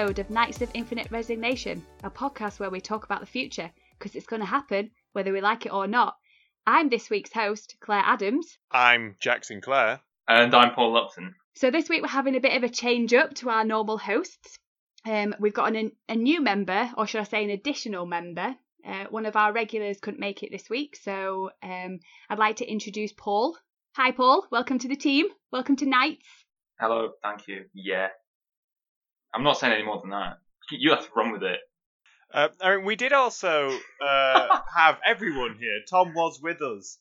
episode of Knights of Infinite Resignation, a podcast where we talk about the future, because it's going to happen whether we like it or not. I'm this week's host, Claire Adams. I'm Jack Sinclair. And I'm Paul Lupton. So this week we're having a bit of a change up to our normal hosts. Um, we've got an, a new member, or should I say an additional member. Uh, one of our regulars couldn't make it this week, so um, I'd like to introduce Paul. Hi, Paul. Welcome to the team. Welcome to Knights. Hello, thank you. Yeah. I'm not saying any more than that. You have to run with it. Uh, I mean, we did also uh, have everyone here. Tom was with us.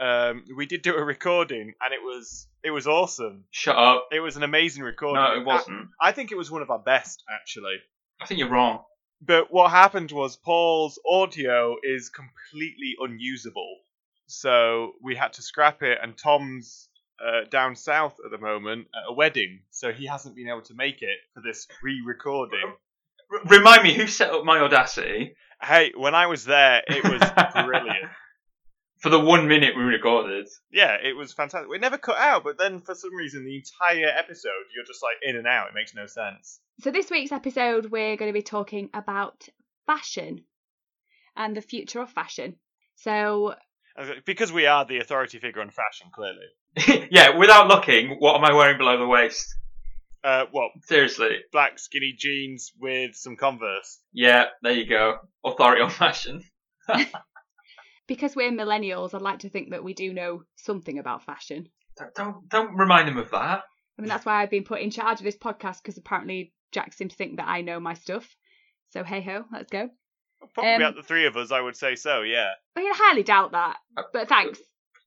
Um, we did do a recording, and it was it was awesome. Shut up. It was an amazing recording. No, it wasn't. I, I think it was one of our best, actually. I think you're wrong. But what happened was Paul's audio is completely unusable, so we had to scrap it. And Tom's uh, down south at the moment at a wedding, so he hasn't been able to make it for this re-recording. R- remind me, who set up my Audacity Hey, when I was there, it was brilliant. for the one minute we recorded? Yeah, it was fantastic. It never cut out, but then for some reason, the entire episode, you're just like in and out. It makes no sense. So this week's episode, we're going to be talking about fashion and the future of fashion. So I was like, Because we are the authority figure on fashion, clearly. yeah, without looking, what am I wearing below the waist? Uh, what? Seriously. Black skinny jeans with some Converse. Yeah, there you go. Authority on fashion. because we're millennials, I'd like to think that we do know something about fashion. Don't, don't, don't remind him of that. I mean, that's why I've been put in charge of this podcast because apparently Jack seems to think that I know my stuff. So hey ho, let's go. Probably Um, out the three of us, I would say so. Yeah. I mean, I highly doubt that, but thanks.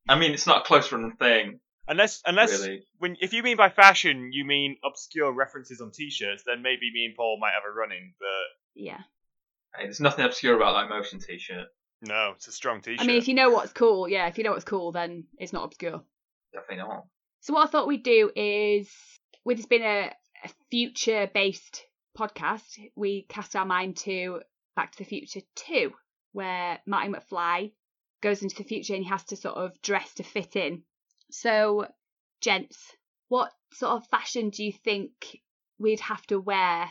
I mean, it's not a close run thing, Unless, unless really. when if you mean by fashion, you mean obscure references on t-shirts, then maybe me and Paul might have a run-in. But Yeah. Hey, there's nothing obscure about that motion t-shirt. no, it's a strong t-shirt. I mean, if you know what's cool, yeah, if you know what's cool, then it's not obscure. Definitely not. So what I thought we'd do is, with this being a, a future-based podcast, we cast our mind to Back to the Future 2, where Marty McFly goes into the future and he has to sort of dress to fit in. So, gents, what sort of fashion do you think we'd have to wear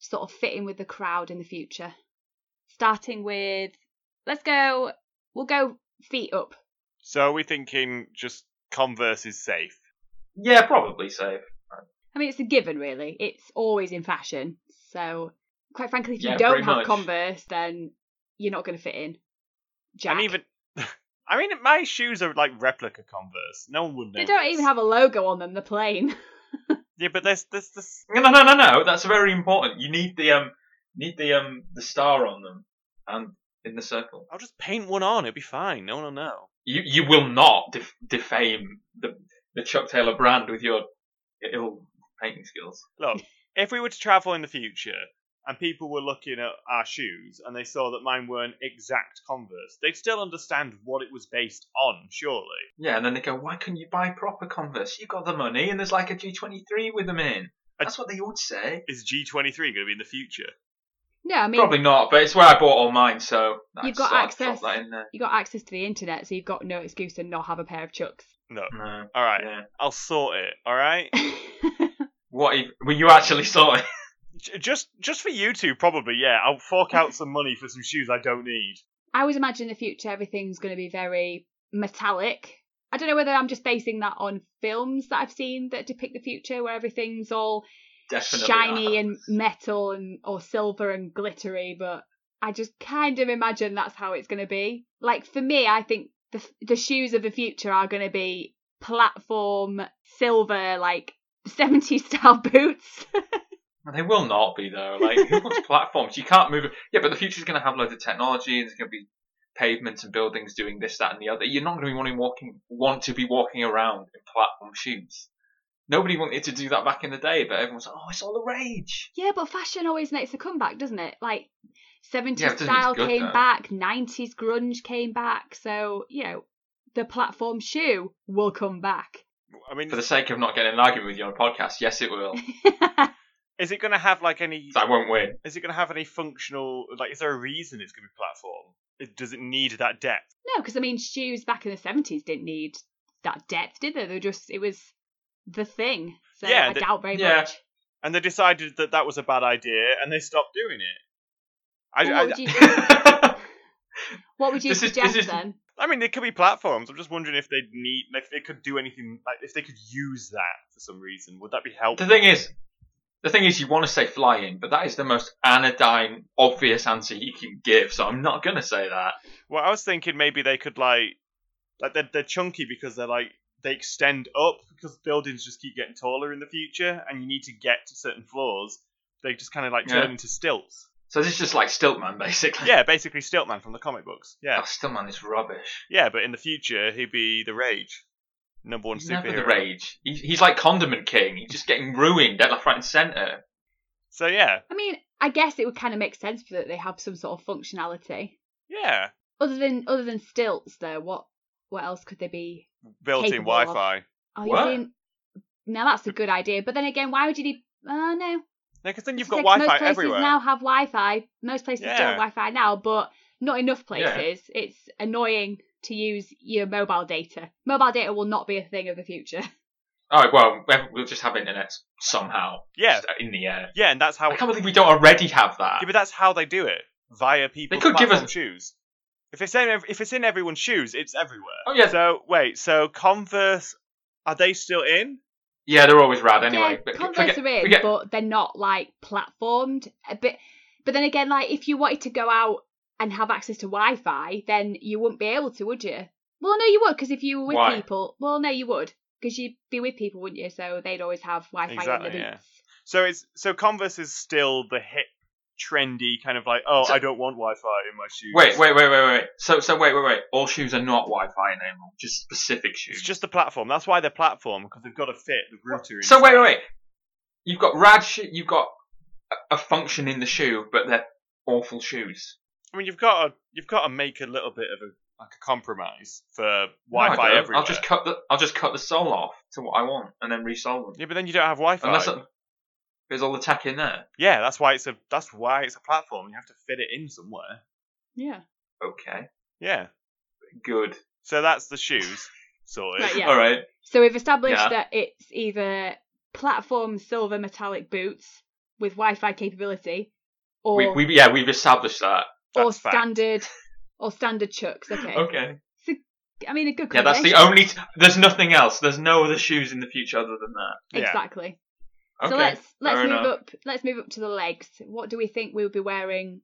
to sort of fit in with the crowd in the future? Starting with, let's go, we'll go feet up. so are we thinking just Converse is safe? Yeah, probably safe. I mean, it's a given, really. It's always in fashion. So, quite frankly, if you Yeah, don't have much. Converse, then you're not going to fit in. Jack. And even, I mean, my shoes are like replica Converse. No one would know. they don't even have a logo on them. They're plain. Yeah, but there's there's this. No, no, no, no. That's very important. You need the um, need the um, the star on them, and in the circle. I'll just paint one on. It'll be fine. No one will know. You you will not def- defame the the Chuck Taylor brand with your ill painting skills. Look, if we were to travel in the future and people were looking at our shoes and they saw that mine weren't exact Converse, they'd still understand what it was based on, surely. Yeah, and then they go, why couldn't you buy proper Converse? You've got the money, and there's like a G23 with them in. That's what they would say. Is G23 going to be in the future? no, I mean, Probably not, but it's where I bought all mine, so You've got I'll access. drop that in there. you got access to the internet, so you've got no excuse to not have a pair of chucks. No. No, All right, yeah. I'll sort it. All right. What? If, were you actually saw it? J- just just for you two, probably. Yeah, I'll fork out some money for some shoes I don't need. I always imagine in the future everything's going to be very metallic. I don't know whether I'm just basing that on films that I've seen that depict the future, where everything's all Definitely. shiny are. and metal and or silver and glittery, but I just kind of imagine that's how it's going to be. Like for me, I think the the shoes of the future are going to be platform silver, like 70s style boots. They will not be though. Like who wants platforms? You can't move. it. Yeah, but the future is going to have loads of technology, and there's going to be pavements and buildings doing this, that, and the other. You're not going to be wanting walking want to be walking around in platform shoes. Nobody wanted to do that back in the day, but everyone's like, oh, it's all the rage. yeah, but fashion always makes a comeback, doesn't it? Like 70s Yeah, it doesn't mean it's style good, came though. back, 90s grunge came back, so you know the platform shoe will come back. I mean, For the sake of not getting an argument with you on a podcast, yes, it will. is it going to have like any? I won't win. Is it going to have any functional? Like, is there a reason it's going to be platform? It, does it need that depth? No, because I mean, shoes back in the seventies didn't need that depth, did they? They were just it was the thing. So Yeah, I the- doubt very yeah. much. and they decided that that was a bad idea, and they stopped doing it. I, Well, I, what would you What would you This is- suggest this is- then? I mean, it could be platforms. I'm just wondering if they'd need, if they could do anything, like if they could use that for some reason. Would that be helpful? the thing is, the thing is, you want to say flying, but that is the most anodyne, obvious answer you can give. So I'm not gonna say that. Well, I was thinking maybe they could like, like they're, they're chunky because they're like they extend up because buildings just keep getting taller in the future, and you need to get to certain floors. They just kind of like turn Yeah. into stilts. So this is just like Stiltman, basically. Yeah, basically Stiltman from the comic books. Yeah, Oh, Stiltman is rubbish. yeah, but in the future he'd be the Rage, number one He's superhero. never the rage. He's, he's like Condiment King. He's just getting ruined at left, right, and centre. So yeah, I mean, I guess it would kind of make sense for that they have some sort of functionality. yeah, Other than other than stilts, though, what what else could they be? built-in Wi-Fi. Oh, What? you think? Now that's a good idea, but then again, why would you need? Oh no, Because then you've It's got like most Wi-Fi places everywhere. now have Wi-Fi. Most places do Yeah. have Wi-Fi now, but not enough Yeah. places. It's annoying to use your mobile data. Mobile data will not be a thing of the future. Oh well, we'll- we'll just have internet somehow. Yeah, in the air. yeah, and that's how. I can't believe we don't already have that. Yeah, but that's how they do it via people's could give us- shoes. If it's in if it's in everyone's shoes, it's everywhere. Oh, yeah. So wait, so Converse are they still in? Yeah, they're always rad anyway. yeah, but Converse forget- are in, forget- but they're not like platformed. A bit, but then again, like if you wanted to go out and have access to Wi-Fi, then you wouldn't be able to, would you? Well, no, you would because if you were with Why? people, well, no, you would because you'd be with people, wouldn't you? So they'd always have Wi-Fi Exactly, in the yeah. So it's so Converse is still the hip, trendy kind of like oh So- I don't want Wi-Fi in my shoes. Wait, wait, wait, wait, wait. So, so wait, wait, wait. All shoes are not Wi-Fi anymore. Just specific shoes. It's just a platform. That's why they're platform because they've got to fit the router. in. So wait, wait, wait. You've got rad shoe. You've got a, a function in the shoe, but they're awful shoes. I mean, you've got to you've got to make a little bit of a like a compromise for Wi-Fi don't. everywhere. I'll just cut the. I'll just cut the sole off to what I want, and then resole them. Yeah, but then you don't have Wi-Fi. Unless it- there's all the tech in there. Yeah, that's why it's a that's why it's a platform. You have to fit it in somewhere. Yeah. Okay, Yeah. good. So that's the shoes sorted. Right, yeah. All right. So we've established Yeah. that it's either platform silver metallic boots with Wi-Fi capability, or We, we, yeah, we've established that. Or fact. standard or standard chucks. Okay. Okay. I mean, a good Yeah, that's the only. T- there's nothing else. There's no other shoes in the future other than that. Yeah. Exactly. Okay. so let's let's fair move enough. up. Let's move up to the legs. What do we think we'll be wearing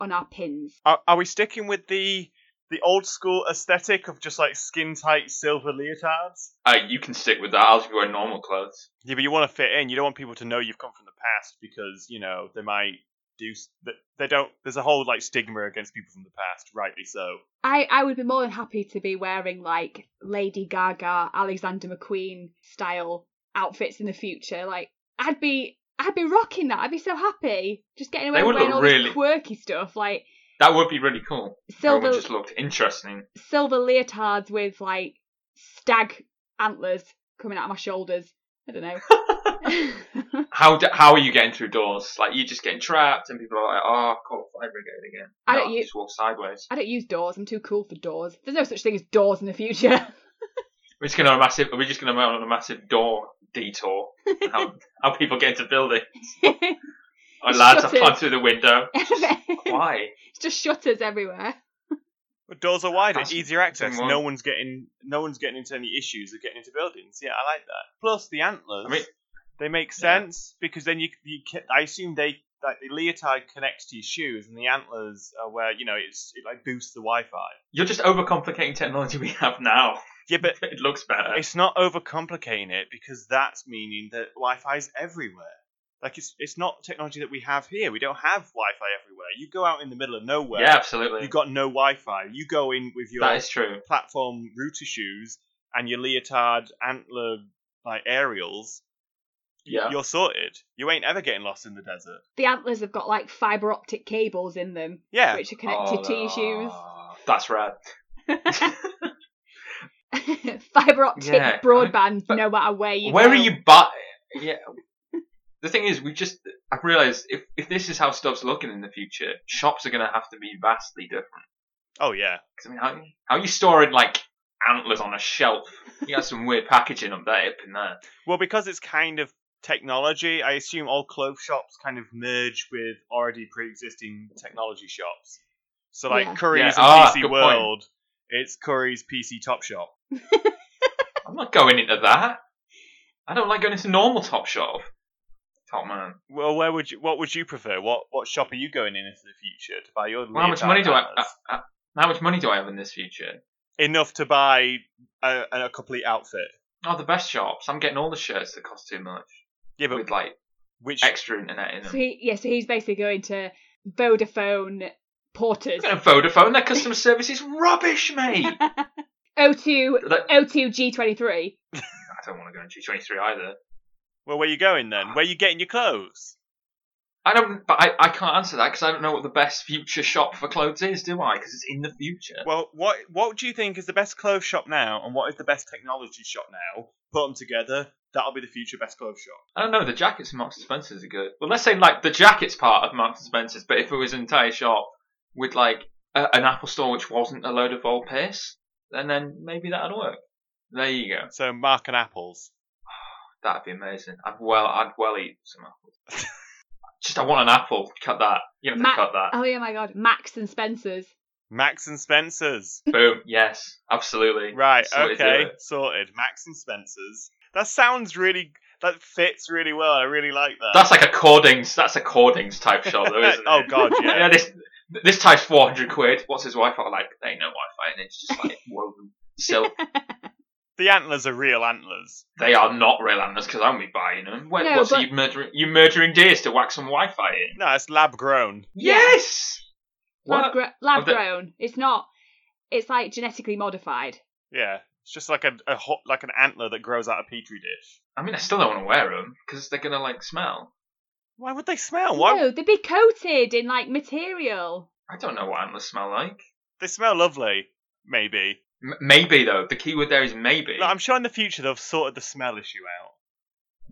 on our pins? Are, are we sticking with the the old school aesthetic of just like skin tight silver leotards? Uh, you can stick with that. I'll just wear normal clothes. Yeah, but you want to fit in. You don't want people to know you've come from the past because you know they might do. s- th- They don't. There's a whole like stigma against people from the past, rightly so. I I would be more than happy to be wearing like Lady Gaga, Alexander McQueen style outfits in the future. Like I'd be I'd be rocking that. I'd be so happy just getting away with wearing all really- this quirky stuff like That would be really cool. It silver would just looked interesting. silver leotards with like stag antlers coming out of my shoulders. I don't know. How d- how are you getting through doors? Like you're just getting trapped, and people are like, "Oh, call fire brigade again." I No, don't use- just walk sideways. I don't use doors. I'm too cool for doors. There's no such thing as doors in the future. We're just gonna have a massive. We're just gonna go on a massive door detour. how, how people get into buildings. Our lads have Shutters. climbed through the window. Why? It's just shutters everywhere. But doors are wider, That's- easier access. No one's getting no one's getting into any issues of getting into buildings. Yeah, I like that. Plus the antlers. I mean- they make Yeah. sense because then you you I assume they like the leotard connects to your shoes and the antlers are where you know it's it like boosts the Wi-Fi. You're just overcomplicating technology we have now. Yeah, but It looks better. it's not overcomplicating it because that's meaning that Wi-Fi is everywhere. Like it's it's not technology that we have here. We don't have Wi-Fi everywhere. You go out in the middle of nowhere. yeah, absolutely. You've got no Wi-Fi. You go in with your that is true. platform router shoes and your leotard antler like aerials. Yeah. You're sorted. You ain't ever getting lost in the desert. The antlers have got like fiber optic cables in them, Yeah. which are connected oh, to your shoes. Oh, That's rad. fiber optic Yeah, broadband, but no matter where you Where go. are you buy? Yeah. The thing is, we just I realised if if this is how stuff's looking in the future, shops are going to have to be vastly different. Oh yeah. 'Cause, I mean, how how are you storing like antlers on a shelf? You got some weird packaging up there, up in there. Well, because it's kind of technology, I assume all clothes shops kind of merge with already pre-existing technology shops. So like Yeah. Curry's Yeah, and ah, PC good point. World, it's Curry's PC Top Shop. I'm not going into that. I don't like going into normal Top Shop. Top man. Well, where would you? What would you prefer? What what shop are you going in into the future to buy your? Well, how much money do I. I, I? How much money do I have in this future? Enough to buy a, a complete outfit. Oh, the best shops. I'm getting all the shirts that cost too much Yeah, but with like which? extra internet in them. So he, yeah, so he's basically going to Vodafone Porters. I'm going to Vodafone. Their customer service is rubbish, mate. O2 Like, O2 G23. I don't want to go in G23 either. Well, where are you going then? Where are you getting your clothes? I don't, but I, I can't answer that because I don't know what the best future shop for clothes is, do I? Because it's in the future. Well, what what do you think is the best clothes shop now, and what is the best technology shop now? Put them together. That'll be the future best clothes shop. I don't know. The jackets in Marks and Spencers are good. Well, let's say like the jackets part of Marks and Spencers, but if it was an entire shop with like a, an Apple store which wasn't a load of old piss, then then maybe that'd work. There you go. So Mark and Apples. That'd be amazing. I'd well, I'd well eat some apples. Just I want an apple. Cut that. You have to Ma- cut that. Oh yeah, my God, Max and Spencers. Max and Spencer's. Boom. Yes. Absolutely. Right. That's the way to do okay. Sorted. Max and Spencer's. That sounds really. That fits really well. I really like that. That's like a Cordings. That's a Cordings type shop, though, isn't oh? God, yeah. yeah, this this type's four hundred quid. What's his Wi-Fi like? There ain't no Wi-Fi, and it's just like woven silk. The antlers are real antlers. They are not real antlers because I'm be buying them. What, No, what's but- you murdering? You murdering deers to whack some Wi-Fi in? No, it's lab grown. Yes. Lab, What? gro- lab the- grown. It's not. It's like genetically modified. Yeah, it's just like a, a hot, like an antler that grows out of petri dish. I mean, I still don't want to wear them because they're gonna like smell. Why would they smell? Why No, they'd be coated in like material. I don't know what antlers smell like. they smell lovely? Maybe. M- maybe though. The key word there is maybe. No, I'm sure in the future they'll have sorted the smell issue out.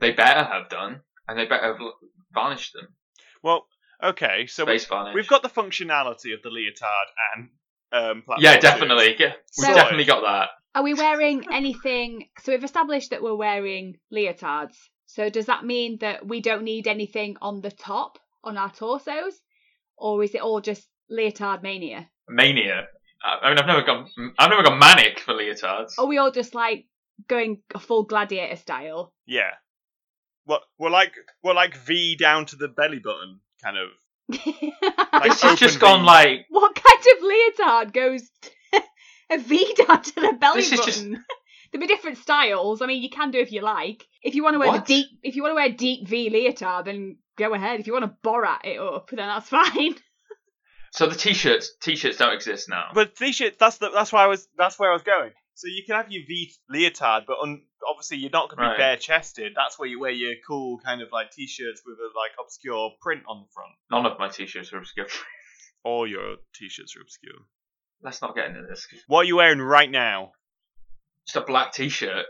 They better have done, and they better have l- varnished them. Well, okay, so we, Space varnish. we've got the functionality of the leotard and um, platform Yeah, definitely. Yeah, we've So- definitely got that. Are we wearing anything? So we've established that we're wearing leotards. So does that mean that we don't need anything on the top on our torsos, or is it all just leotard mania? Mania. I I mean, I've never gone. I've never gone manic for leotards. Are we all just like going a full gladiator style? Yeah. Well, we're like we're like V down to the belly button, kind of. Like this has just gone V. like. what kind of leotard goes a V down to the belly This is just- button? There'll be different styles. I mean, you can do if you like. If you want to wear What? the deep, if you want to wear deep V leotard, then go ahead. If you want to Borat it up, then that's fine. So the t-shirts, t-shirts don't exist now. But t-shirts. That's the, that's why I was that's where I was going. So you can have your V leotard, but un, obviously you're not going to be Right. bare chested. That's where you wear your cool kind of like t-shirts with a like obscure print on the front. None of my t-shirts are obscure. All your t-shirts are obscure. Let's not get into this. What are you wearing right now? Just a black t-shirt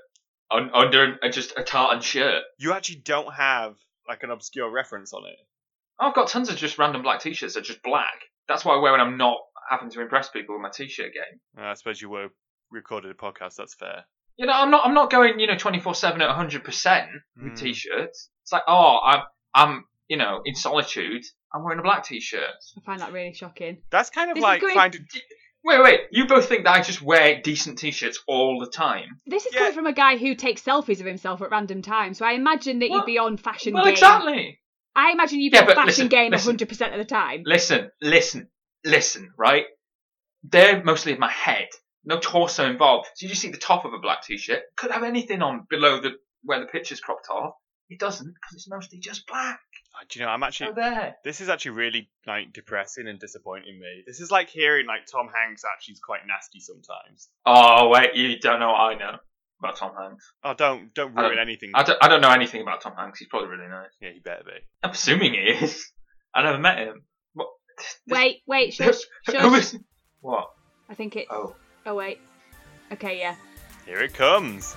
un- under and just a tartan shirt. You actually don't have like an obscure reference on it. I've got tons of just random black t-shirts that are just black. That's what I wear when I'm not having to impress people with my t-shirt game. Uh, I suppose you were recorded a podcast. That's fair. You know, I'm not. I'm not going. You know, 24/7 at 100 percent with Mm. t-shirts. It's like, oh, I'm. I'm. You know, in solitude. I'm wearing a black t-shirt. I find that really shocking. That's kind of This is like going- finding. Wait, wait. You both think that I just wear decent t-shirts all the time? This is Yeah. coming from a guy who takes selfies of himself at random times. So I imagine that Well- you'd be on fashion well, game. exactly. I imagine you'd be Yeah, on fashion listen, game listen. 100% of the time. Listen, listen, listen. Right? They're mostly in my head. No torso involved. So you just see the top of a black t-shirt. Could have anything on below the where the picture's cropped off. It doesn't because it's mostly just black. Oh, do you know? I'm actually. So there. This is actually really like depressing and disappointing me. This is like hearing like Tom Hanks actually is quite nasty sometimes. Oh wait, you don't know what I know about Tom Hanks. Oh, don't don't I ruin don't- anything. I don't, I don't know anything about Tom Hanks. He's probably really nice. Yeah, he better be. I'm assuming he is. I never met him. What? Wait, wait, shush, Who shush. is? What? I think it's. Oh. Oh, wait. Okay, yeah. Here it comes.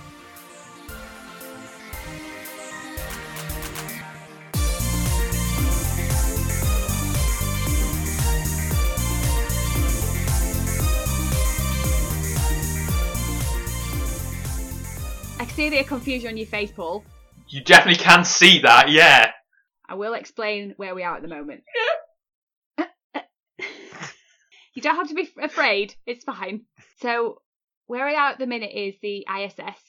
I can see the confusion on your face, Paul. You definitely can see that, yeah. I will explain where we are at the moment. you don't have to be afraid. It's fine. So, where we are at the minute is the ISS,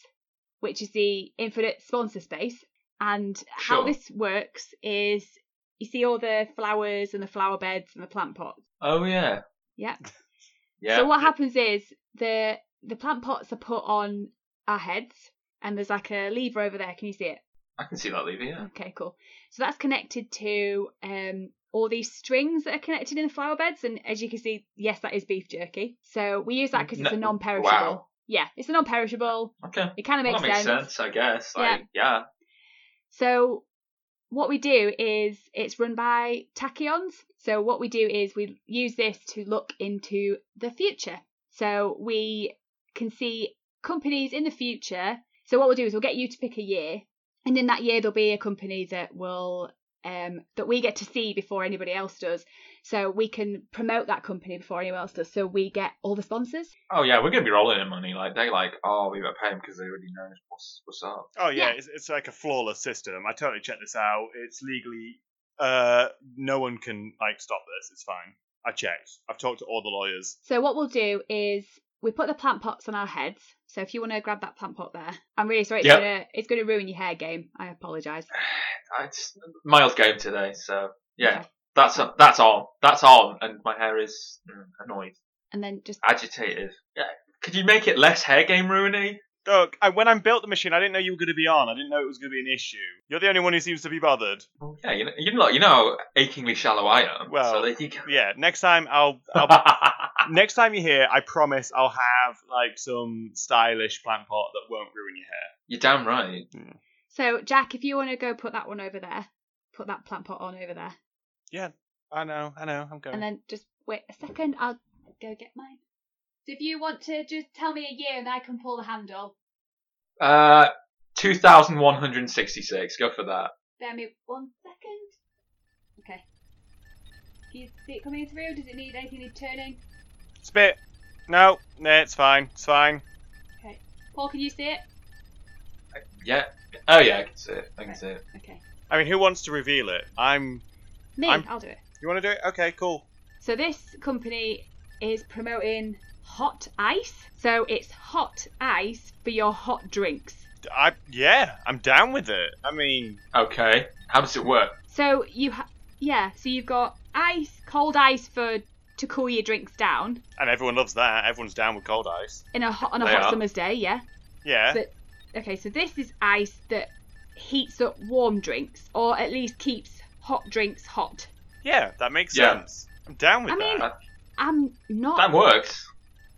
which is the Infinite Sponsor Space. And how Sure. this works is you see all the flowers and the flower beds and the plant pots. Oh yeah. Yeah. Yeah. So what happens is the the plant pots are put on our heads, and there's like a lever over there. Can you see it? I can see that lever, yeah. Okay, cool. So that's connected to um all these strings that are connected in the flower beds, and as you can see, yes, that is beef jerky. So we use that because it's a non-perishable. wow. Yeah, it's a non-perishable. Okay. It kind of makes, makes sense. sense. I guess. Yeah. Like, yeah. So what we do is it's run by tachyons. So what we do is we use this to look into the future. So we can see companies in the future. So what we'll do is we'll get you to pick a year, and in that year there'll be a company that will um, that we get to see before anybody else does. So we can promote that company before anyone else does. So we get all the sponsors. Oh yeah, we're gonna be rolling in money. Like they like, oh, we better pay them because they already know what's what's up. Oh yeah, Yeah. It's, it's like a flawless system. I totally checked this out. It's legally, uh, no one can like stop this. It's fine. I checked. I've talked to all the lawyers. So what we'll do is we put the plant pots on our heads. So if you want to grab that plant pot there, I'm really sorry. It's Yep. gonna it's gonna ruin your hair game. I apologise. It's Miles game today, so yeah, Okay. that's that's on. That's on, and my hair is mm, annoyed, And then just agitated. Yeah. Could you make it less hair game ruiny? Look, I, when I built the machine, I didn't know you were going to be on. I didn't know it was going to be an issue. You're the only one who seems to be bothered. Well, yeah, you know, you know, you know how achingly shallow I am. Well, so you go. Yeah, next time I'll, I'll next time you're here, I promise I'll have like some stylish plant pot that won't ruin your hair. You're damn right. so Jack, if you want to go put that one over there, put that plant pot on over there, Yeah, I know, I know, I'm going. and then just wait a second. I'll go get mine. So if you want to just tell me a year, and I can pull the handle. Uh, two thousand one hundred sixty-six. Go for that. Bear me one second. Okay. Can you see it coming through? Does it need anything need turning? Spit. No, no, it's fine. It's fine. Okay. Paul, can you see it? Yeah. Oh yeah, I can see it. I can see it. Okay. I mean, who wants to reveal it? I'm. Me, I'm- I'll do it. You want to do it? Okay, cool. So this company is promoting hot ice. So it's hot ice for your hot drinks. I yeah, I'm down with it. I mean, Okay. How does it work? So you ha- yeah, so you've got ice, cold ice for to cool your drinks down and everyone loves that. Everyone's down with cold ice. in a hot, on a They hot are. summer's day, yeah. Yeah. But okay, so this is ice that heats up warm drinks or at least keeps hot drinks hot. Yeah, that makes Yeah. sense. I'm down with I mean. I'm not That works.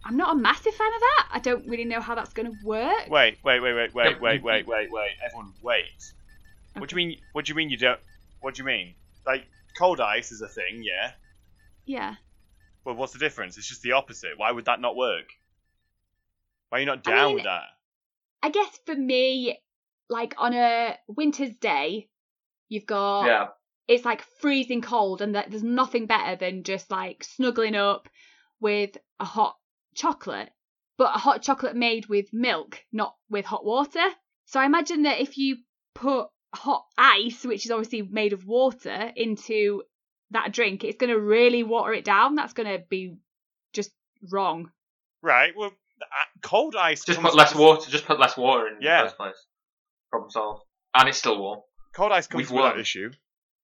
I'm not a massive fan of that. I don't really know how that's going to work. Wait, wait, wait, wait, wait, wait, wait, wait, wait. Everyone, wait. What do you mean? What do you mean you don't? What do you mean? Like cold ice is a thing, yeah. Yeah. Well, what's the difference? It's just the opposite. Why would that not work? Why are you not I down mean- with that? I guess for me, like on a winter's day, you've got Yeah. it's like freezing cold, and that there's nothing better than just like snuggling up with a hot chocolate, but a hot chocolate made with milk, not with hot water. So I imagine that if you put hot ice, which is obviously made of water, into that drink, it's going to really water it down. That's going to be just wrong. Right. Well, uh, cold ice. Just comes put less with- water. Just put less water in Yeah. the first place. Problem solved. And it's still warm. Cold ice comes We've with that issue.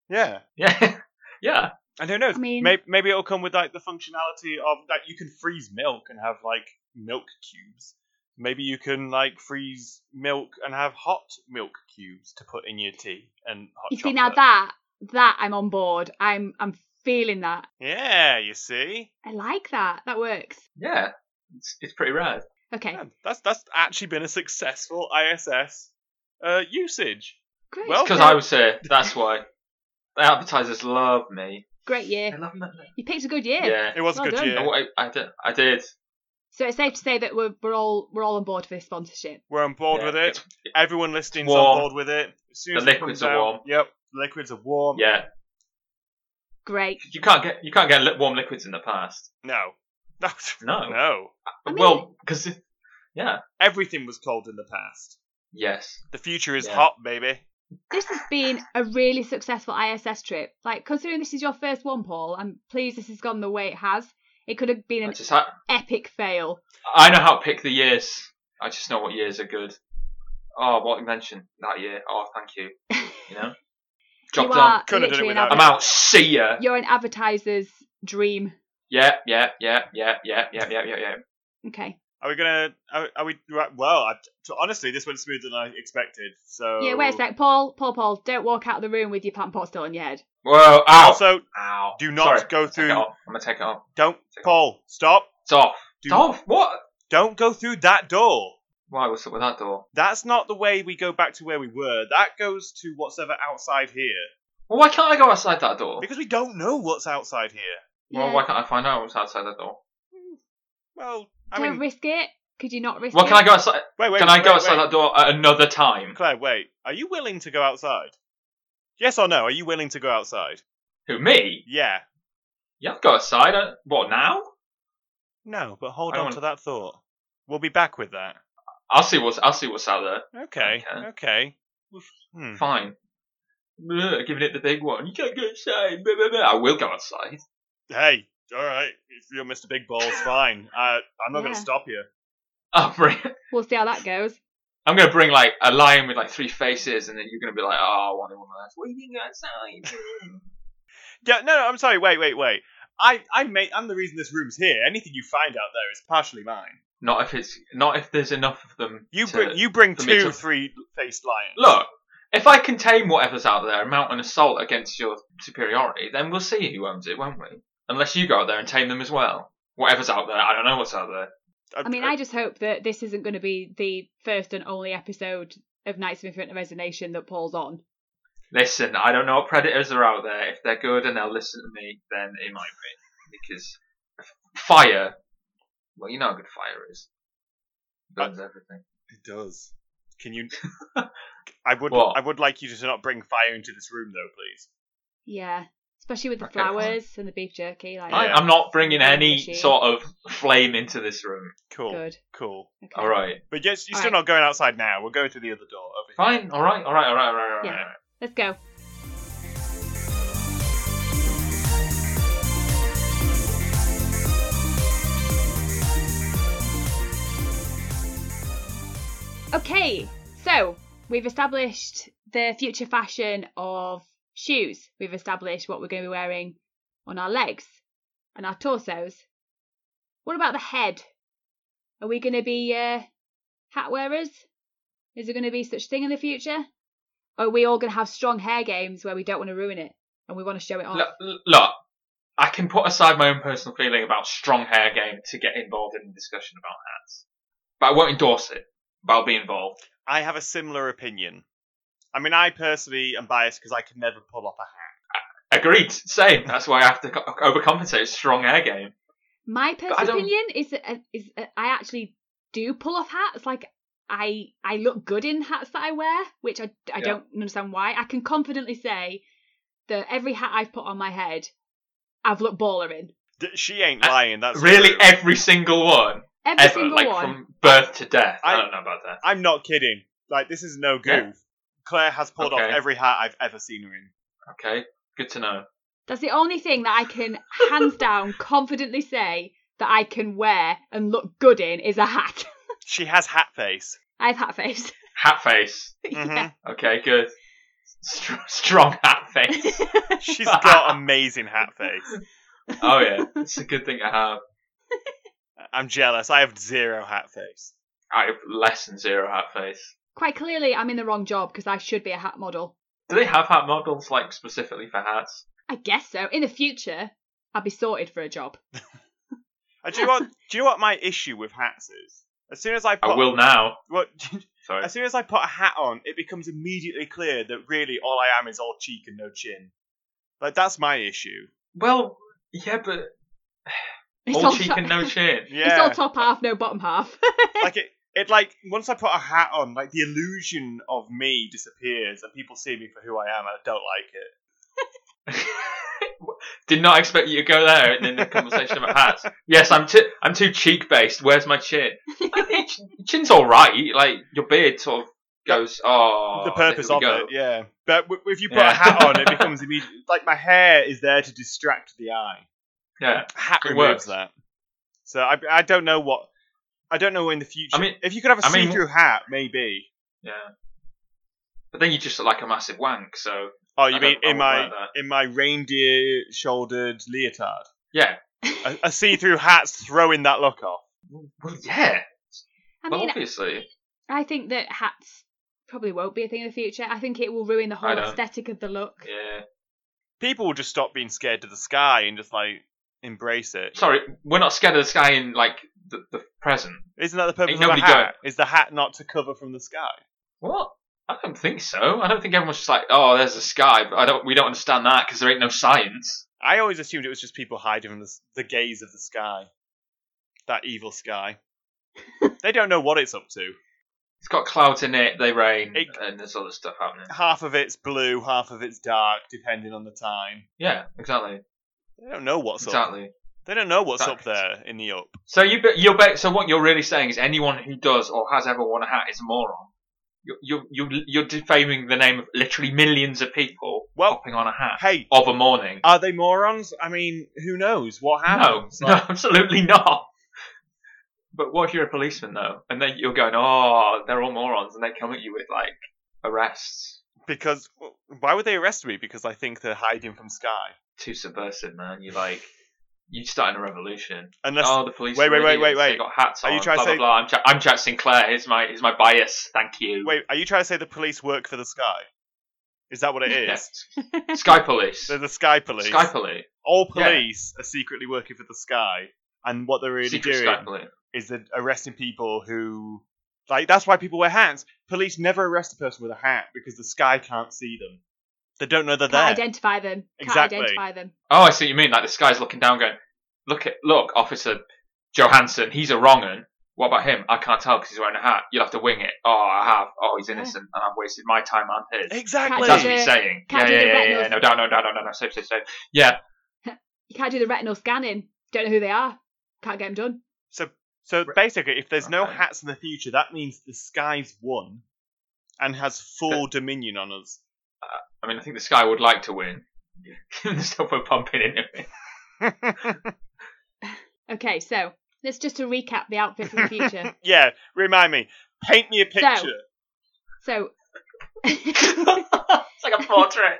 Yeah. Yeah. yeah. And who knows? I mean- maybe, maybe it'll come with like the functionality of that you can freeze milk and have like milk cubes. Maybe you can like freeze milk and have hot milk cubes to put in your tea and hot You see chocolate. now that that I'm on board. I'm I'm feeling that. Yeah, you see. I like that. That works. Yeah. It's, it's pretty rad. Okay, Yeah, that's that's actually been a successful ISS uh, usage. great. well- Because I was here. That's why. The advertisers love me. great They year. love me. You picked a good year. Yeah. It was a good done. year. I, I did. I did. So it's safe to say that we're we're all we're all on board for this sponsorship. We're on board Yeah, with it. it's- Everyone listening's warm. on board with it. As soon The as it liquids comes are out- warm. Yep, the liquids are warm. Yeah. Great. You can't get you can't get li- warm liquids in the past. No. No. No. No. Uh, I mean- well, because yeah. Everything was cold in the past. Yes. The future is Yeah. hot, baby. this has been a really successful ISS trip. Like, considering this is your first one, Paul, I'm pleased this has gone the way it has. It could have been I an just ha- epic fail. I know how to pick the years. I just know what years are good. Oh, what you mentioned that year. Oh, thank you. You know, job you done. Couldn't have done it without I'm out. See ya. You're an advertiser's dream. Yeah, yeah, yeah, yeah, yeah, yeah, yeah, yeah, yeah. Okay. Are we gonna? Are, are we? Well, I, so honestly, this went smoother than I expected. So Yeah, wait a sec. Paul, Paul, Paul, don't walk out of the room with your plant pot still on your head. Whoa, ow, Also, ow. do not Sorry, go through. I'm gonna take it off. Don't, Take it Paul. Stop. It's off. Do- It's off. What? Don't go through that door. Why? What's up with that door? That's not the way we go back to where we were. That goes to what's ever outside here. Well, why can't I go outside that door? Because we don't know what's outside here. Well, Yeah. why can't I find out what's outside that door? Well, I don't mean, risk it. Could you not risk Well, it? can I go outside? wait, wait. Can I wait, go wait. outside that door at another time? Claire, wait. Are you willing to go outside? Yes or no? Are you willing to go outside? Who me? Yeah. Yeah, I'll go outside. Uh, What now? No, but hold I on want- to that thought. We'll be back with that. I'll see what's I'll see what's out there. Okay. Okay. Okay. Hmm. Fine. Ugh, giving it the big one. You can't go outside. Blah, blah, blah. I will go outside. Hey, all right. If you're Mr. Big Balls, fine. Uh, I'm not going to stop you. I'll bring. We'll see how that goes. I'm gonna bring like a lion with like three faces, and then you're gonna be like, "Oh, I wanted one of those." What are you doing outside? Yeah. No, no. I'm sorry. Wait, wait, wait. I, I made. I'm the reason this room's here. Anything you find out there is partially mine. not if it's not if there's enough of them. You to- bring. You bring for me two to- three-faced lions. Look, if I contain whatever's out there and mount an assault against your superiority, then we'll see who owns it, won't we? Unless you go out there and tame them as well. Whatever's out there, I don't know what's out there. Uh, I mean, I just hope that this isn't going to be the first and only episode of Knights of Infinite Resignation that Paul's on. Listen, I don't know what predators are out there. If they're good and they'll listen to me, then it might be. Because fire, well, you know how good fire is. Burns uh, everything. It does. Can you? I would. What? I would like you to not bring fire into this room, though, please. Yeah, especially with the Okay, fine. flowers and the beef jerky. Like, I, Yeah. I'm not bringing any Machine. sort of flame into this room. Cool. good. Cool. Okay. All right. But yes, you're All still right. not going outside now. We're going through the other door over here. Fine. All right. All right. All right. All right. All right. Yeah. all right. Let's go. Okay, so we've established the future fashion of shoes. We've established what we're going to be wearing on our legs and our torsos. What about the head? Are we going to be uh, hat wearers? Is there going to be such thing in the future? Or are we all going to have strong hair games where we don't want to ruin it and we want to show it off? Look, look, I can put aside my own personal feeling about strong hair game to get involved in the discussion about hats, but I won't endorse it. But I'll be involved. I have a similar opinion. I mean, I personally am biased because I can never pull off a hat. Agreed. Same. That's why I have to overcompensate. Strong hair game. My personal opinion is that uh, is uh, I actually do pull off hats. Like I I look good in hats that I wear, which I I Yeah. don't understand why. I can confidently say that every hat I've put on my head, I've looked baller in. D- She ain't lying. That's really, true. every single one, Every ever, single like one. from birth to death. I, I- don't know about that. I'm not kidding. Like this is no goof. Yeah. Claire has pulled off every hat I've ever seen her in. Okay, good to know. That's the only thing that I can hands down confidently say that I can wear and look good in is a hat. She has hat face. I have hat face. Hat face. yeah. Okay, good. Str- strong hat face. She's got amazing hat face. oh yeah, it's a good thing to have. I'm jealous. I have zero hat face. I have less than zero hat face. Quite clearly, I'm in the wrong job because I should be a hat model. Do they have hat models like specifically for hats? I guess so. In the future, I'll be sorted for a job. Uh, do you know what? Do you know what my issue with hats is? As soon as I put I will now. what, Sorry. as soon as I put a hat on, it becomes immediately clear that really all I am is all cheek and no chin. Like that's my issue. Well, yeah, but It's all all cheek top- and no chin. It's Yeah. all top half, no bottom half. like it, it like once I put a hat on, like the illusion of me disappears and people see me for who I am, and I don't like it. Did not expect you to go there in the conversation about hats. Yes, I'm too I'm too cheek based. Where's my chin? Like, your your chin's all right. Like your beard sort of goes, oh, the purpose of go. it, yeah. But w- if you put Yeah. a hat on, it becomes immediate. Like my hair is there to distract the eye. Yeah, Hat It removes works. that. So I, I don't know what. I don't know in the future. I mean- if you could have a I see-through hat, maybe. yeah. But then you just look like a massive wank. So Oh, you I mean in my in my reindeer-shouldered leotard? yeah, A, a see-through hat's throwing that look off. well, yeah. I well, mean, obviously, I think that hats probably won't be a thing in the future. I think it will ruin the whole aesthetic of the look. yeah. People will just stop being scared of the sky and just like embrace it. Sorry, we're not scared of the sky in like the, the present. Isn't that the purpose Ain't of a nobody hat? Is the hat not to cover from the sky? What? I don't think so. I don't think everyone's just like, oh, there's the sky. But I don't. We don't understand that because there ain't no science. I always assumed it was just people hiding from the, the gaze of the sky. That evil sky. they don't know what it's up to. It's got clouds in it. They rain, It- and there's other stuff happening. Half of it's blue, half of it's dark, depending on the time. Yeah, exactly, They don't know what's up. exactly. They don't know what's up Exactly. there in the up. So you be- you're. So what you're really saying is anyone who does or has ever worn a hat is a moron. You're you're you're, defaming the name of literally millions of people Well- popping on a hat Hey, of a morning. are they morons? I mean, who knows what No, happens? no, Like, absolutely not. But what if you're a policeman though, and then you're going, oh, they're all morons, and they come at you with like arrests? because why would they arrest me? Because I think they're hiding from sky. Too subversive, man. You're like, you starting a revolution. Unless oh, the police. wait, wait, wait, wait, wait. got hats Are on. you trying to say- blah, blah. I'm, Jack, I'm Jack Sinclair. Here's my here's my bias. Thank you. wait, are you trying to say the police work for the sky? Is that what it is? Yeah. Sky Police. They're the sky police. Sky Police. All Yeah. police are secretly working for the sky, and what they're really Secret doing is they're arresting people who, like, that's why people wear hats. Police never arrest a person with a hat because the sky can't see them. They don't know they're Can't there. identify them. Can't Exactly. identify them. Oh, I see what you mean. Like the sky's looking down, going, "Look at look, Officer Johansson. He's a wrong un. What about him? I can't tell because he's wearing a hat. You'll have to wing it. Oh, I have. Oh, he's innocent, and I've wasted my time and his. exactly. That's what he's saying. Yeah, can't do yeah, the yeah, yeah, retinal- yeah. No, no, no, no, no, no, no. Safe, safe, safe. Yeah. You can't do the retinal scanning. Don't know who they are. Can't get them done. So, so basically, if there's no Right. hats in the future, that means the sky's won and has full dominion on us. Uh, I mean, I think the sky would like to win. the stuff we're pumping into it. Okay, so let's just to recap the outfit for the future. yeah, remind me. Paint me a picture. so, it's like a portrait.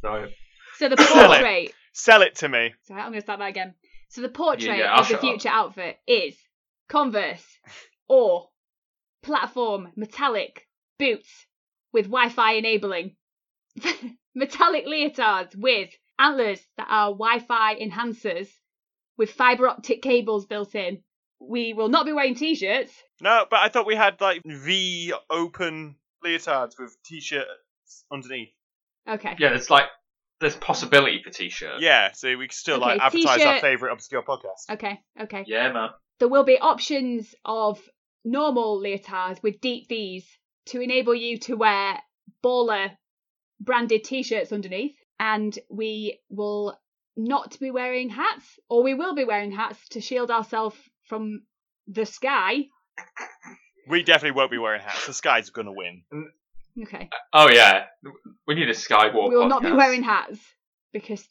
Sorry. so the Sell it. portrait. Sell it to me. Sorry, I'm going to start that again. So the portrait yeah, I'll of the shut up. future outfit is Converse or platform metallic boots with Wi-Fi enabling, metallic leotards with antlers that are Wi-Fi enhancers with fiber optic cables built in. We will not be wearing t-shirts. No, but I thought we had like V open leotards with t-shirts underneath. Okay. Yeah, there's like there's possibility for t-shirts. Yeah, so we can still like advertise our t-shirt- favorite obscure podcast. Okay. Okay. Yeah, man. there will be options of normal leotards with deep V's to enable you to wear baller branded t-shirts underneath and we will not be wearing hats or we will be wearing hats to shield ourselves from the sky We definitely won't be wearing hats. The sky's gonna win. okay Oh yeah, we need a skywalk. we will not be wearing hats because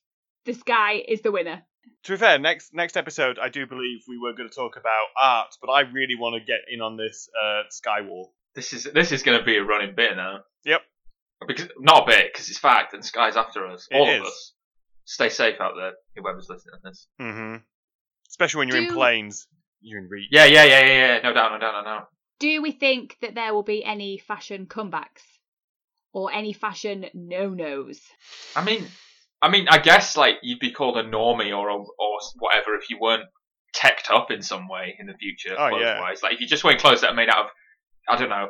the sky is the winner To be fair, next next episode, I do believe we were going to talk about art, but I really want to get in on this uh, Skywall. This is this is going to be a running bit now. Yep. Because not a bit, because it's fact, and Sky's after us. It All is. of us. Stay safe out there, whoever's listening to this. hmm Especially when you're in planes, you're in reach. Yeah, yeah, yeah, yeah, yeah. No doubt, no doubt, no doubt. do we think that there will be any fashion comebacks or any fashion no-nos I mean, I mean, I guess like you'd be called a normie or a, or whatever if you weren't teched up in some way in the future, Oh, clothes yeah. Like if you just wearing clothes that are made out of, I don't know,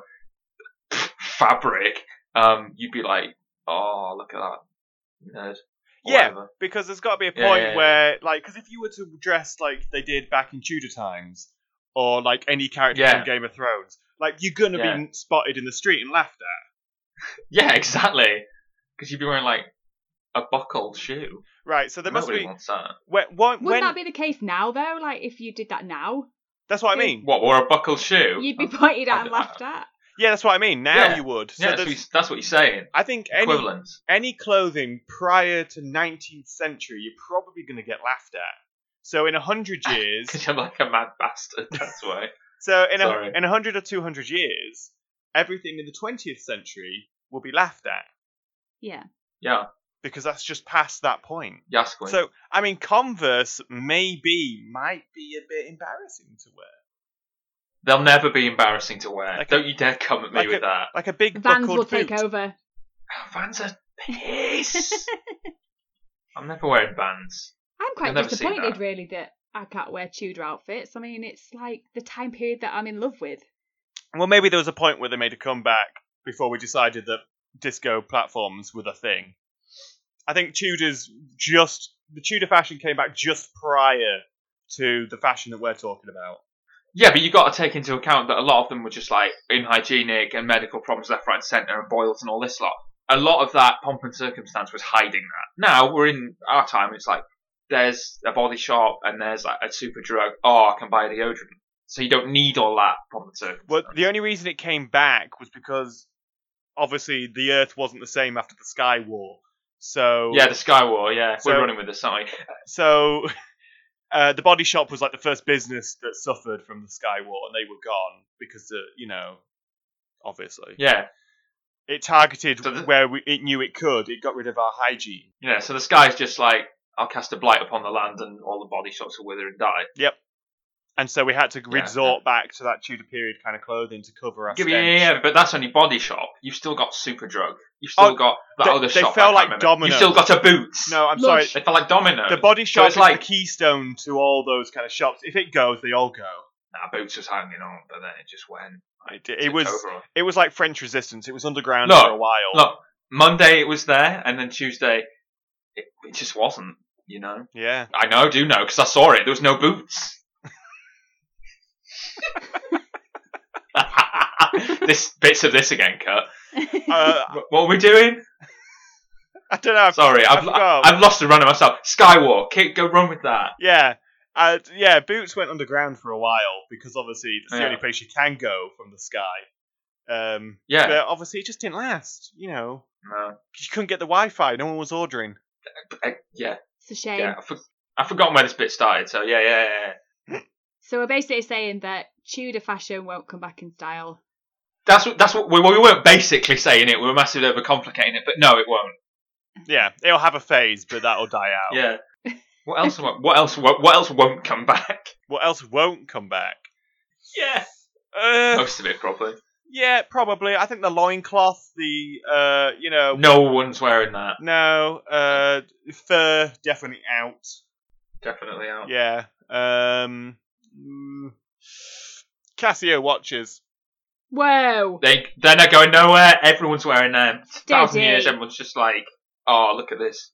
fabric, um, you'd be like, oh, look at that nerd. Or Yeah, whatever. because there's got to be a point yeah, yeah. where, like, because if you were to dress like they did back in Tudor times, or like any character Yeah. from Game of Thrones, like you're gonna Yeah. be spotted in the street and laughed at. Yeah, exactly. Because you'd be wearing like a buckled shoe. Right, so there must be. wants that. When, when, Wouldn't that be the case now, though? Like, if you did that now, that's what I mean. What, wore a buckled shoe? you'd be pointed I at and laughed at. Yeah, that's what I mean. Now Yeah. you would. So yeah, that's what, there's- he's- that's what you're saying. I think any Equivalence. any clothing prior to 19th century, you're probably going to get laughed at. So in a hundred years, Because you're like a mad bastard. That's why. so in a in a hundred or two hundred years, everything in the 20th century will be laughed at Yeah. Yeah. because that's just past that point. Yasquin. So I mean, Converse maybe might be a bit embarrassing to wear, They'll never be embarrassing to wear. Like Don't you dare come at me like with that. like a big Vans buckled will take boot. over. Oh, vans are piss. I'm never wearing Vans. I'm quite I've disappointed, that. really, that I can't wear Tudor outfits. I mean, it's like the time period that I'm in love with. Well, maybe there was a point where they made a comeback before we decided that disco platforms were the thing. I think Tudors just the Tudor fashion came back just prior to the fashion that we're talking about. Yeah, but you got to take into account that a lot of them were just like unhygienic and medical problems left, right, and centre, and boils and all this lot. A lot of that pomp and circumstance was hiding that. Now we're in our time. It's like there's a body shop and there's like a Superdrug. Oh, I can buy a deodorant. So you don't need all that pomp and circumstance. Well, the only reason it came back was because obviously the Earth wasn't the same after the Sky War. So yeah, the Sky War. Yeah, So- we're running with this, aren't we? so uh, the body shop was like the first business that suffered from the Sky War, and they were gone because uh, you know, obviously. Yeah, it targeted So the- where we, it knew it could. It got rid of our hygiene. yeah. So the Sky's just like I'll cast a blight upon the land, and all the body shops will wither and die. And so we had to Yeah. resort back to that Tudor period kind of clothing to cover our Yeah, yeah, yeah, but that's only body shop. You've still got Superdrug. You've still Oh, got that they- other they shop. felt like remember. You've still got a Boots. No, I'm Lush. sorry. They felt like Domino's. The body shop it's is like- the keystone to all those kind of shops. If it goes, they all go. Nah, Boots was hanging on, but then it just went. It, it was over. it was like French Resistance. It was underground Look, for a while. Look, Monday it was there, and then Tuesday it, it just wasn't. You know, Yeah. I know, I do know, because I saw it. There was no Boots. this bits of this again, Kurt. Uh, What, what are we doing? I don't know. I've- Sorry, I I've, forgot. I've lost the run of myself. Skywalk, Kit, go wrong with that. Yeah. Uh, yeah, Boots went underground for a while because obviously it's the only place you can go from the sky. Um, Yeah. But obviously it just didn't last. You know, No. you couldn't get the Wi-Fi. No one was ordering. Uh, yeah, It's a shame. yeah. I for- I've forgotten where this bit started, so yeah, yeah, yeah, yeah. So we're basically saying that Tudor fashion won't come back in style. That's what. That's what. We, we weren't basically saying it. We were massively overcomplicating it, but no, it won't. Yeah, it'll have a phase, but that'll die out. Yeah. What else? won't- What else? What, what else won't come back? What else won't come back? Yeah. Uh, Most of it probably. yeah, probably. I think the loincloth, the uh, you know, No one's wearing that. no, uh, fur definitely out. Definitely out. Yeah. Um, Casio watches. Whoa! They they're not going nowhere. Everyone's wearing them. Thousand years, everyone's just like, oh, look at this.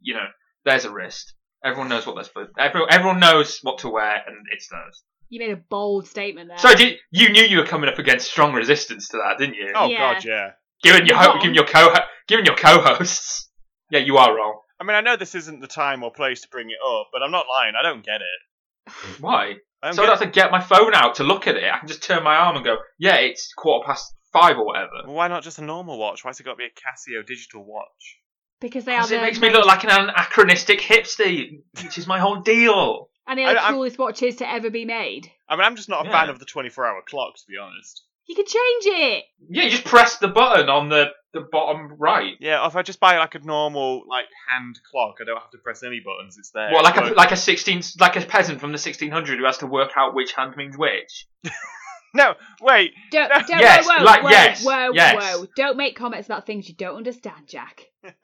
You know, there's a wrist. Everyone knows what they're supposed. Everyone, everyone knows what to wear, and it's those. You made a bold statement there. So did, you knew you were coming up against strong resistance to that, didn't you? Oh Yeah. god, yeah. given your You're ho- wrong. given your co given your co-hosts. Yeah, you are wrong. I mean, I know this isn't the time or place to bring it up, but I'm not lying. I don't get it. Why? I don't So I don't have to get my phone out to look at it. I can just turn my arm and go, yeah, it's quarter past five or whatever. Well, why not just a normal watch? Why's it got to be a Casio digital watch? because they are Because the it makes me look like an anachronistic hipster, which is my whole deal. and they are the I- I'm- coolest watches to ever be made. I mean, I'm just not a Yeah. fan of the 24 hour clock, to be honest. You can change it. Yeah, you just press the button on the, the bottom right. Yeah, if I just buy like a normal like hand clock, I don't have to press any buttons. It's there. What, like a like a sixteen like a peasant from the sixteen hundred who has to work out which hand means which? no, wait. Don't, No. don't, Yes, whoa, whoa, like, whoa, yes, whoa, yes. whoa. Don't make comments about things you don't understand, Jack.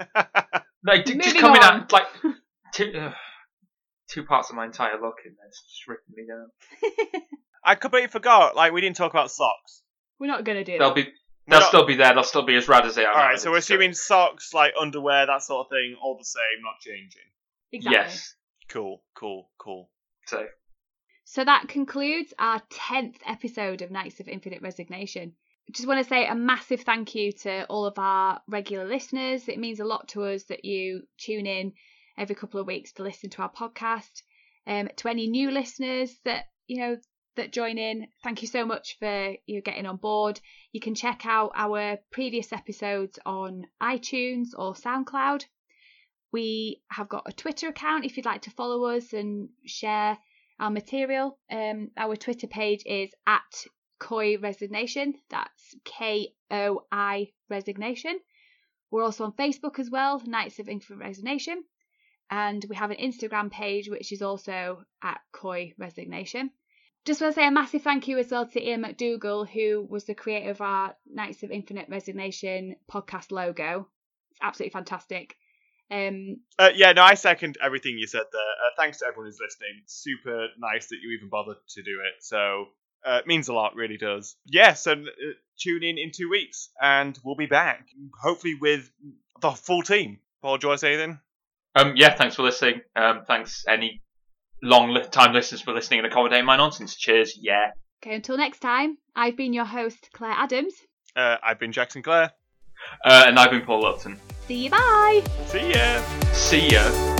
Like d- just coming on. out like two, uh, two parts of my entire look in this, just ripping me down. I completely forgot. Like we didn't talk about socks. We're not going to do They'll that. be We're they'll not- still be there. They'll still be as rad as they are. All right. so we're It's good. assuming socks, like underwear, that sort of thing, all the same, not changing. Exactly. yes. Cool, cool, cool. So So that concludes our 10th episode of Knights of Infinite Resignation. Just want to say a massive thank you to all of our regular listeners. It means a lot to us that you tune in every couple of weeks to listen to our podcast. Um, to any new listeners that, you know, that join in, thank you so much for you getting on board. You can check out our previous episodes on iTunes or SoundCloud. We have got a Twitter account if you'd like to follow us and share our material. Um, our Twitter page is at Koi Resignation. That's K O I Resignation. We're also on Facebook as well, Knights of Infinite Resignation. And we have an Instagram page which is also at Koi Resignation. Just want to say a massive thank you as well to Ian McDougall, who was the creator of our Knights of Infinite Resignation podcast logo. It's absolutely fantastic. Um, Uh, yeah, no, I second everything you said there. Uh, thanks to everyone who's listening. Super nice that you even bothered to do it. So uh, it means a lot, really does. Yes, and uh, tune in in two weeks, and we'll be back, hopefully with the full team. Paul, do you want to say anything? Um, yeah, thanks for listening. Um, thanks any long time listeners for listening and accommodating my nonsense. Cheers. Yeah. okay, until next time, I've been your host, Claire Adams. Uh, I've been Jackson Clare. Uh, and I've been Paul Lupton. See you, bye! See ya! See ya.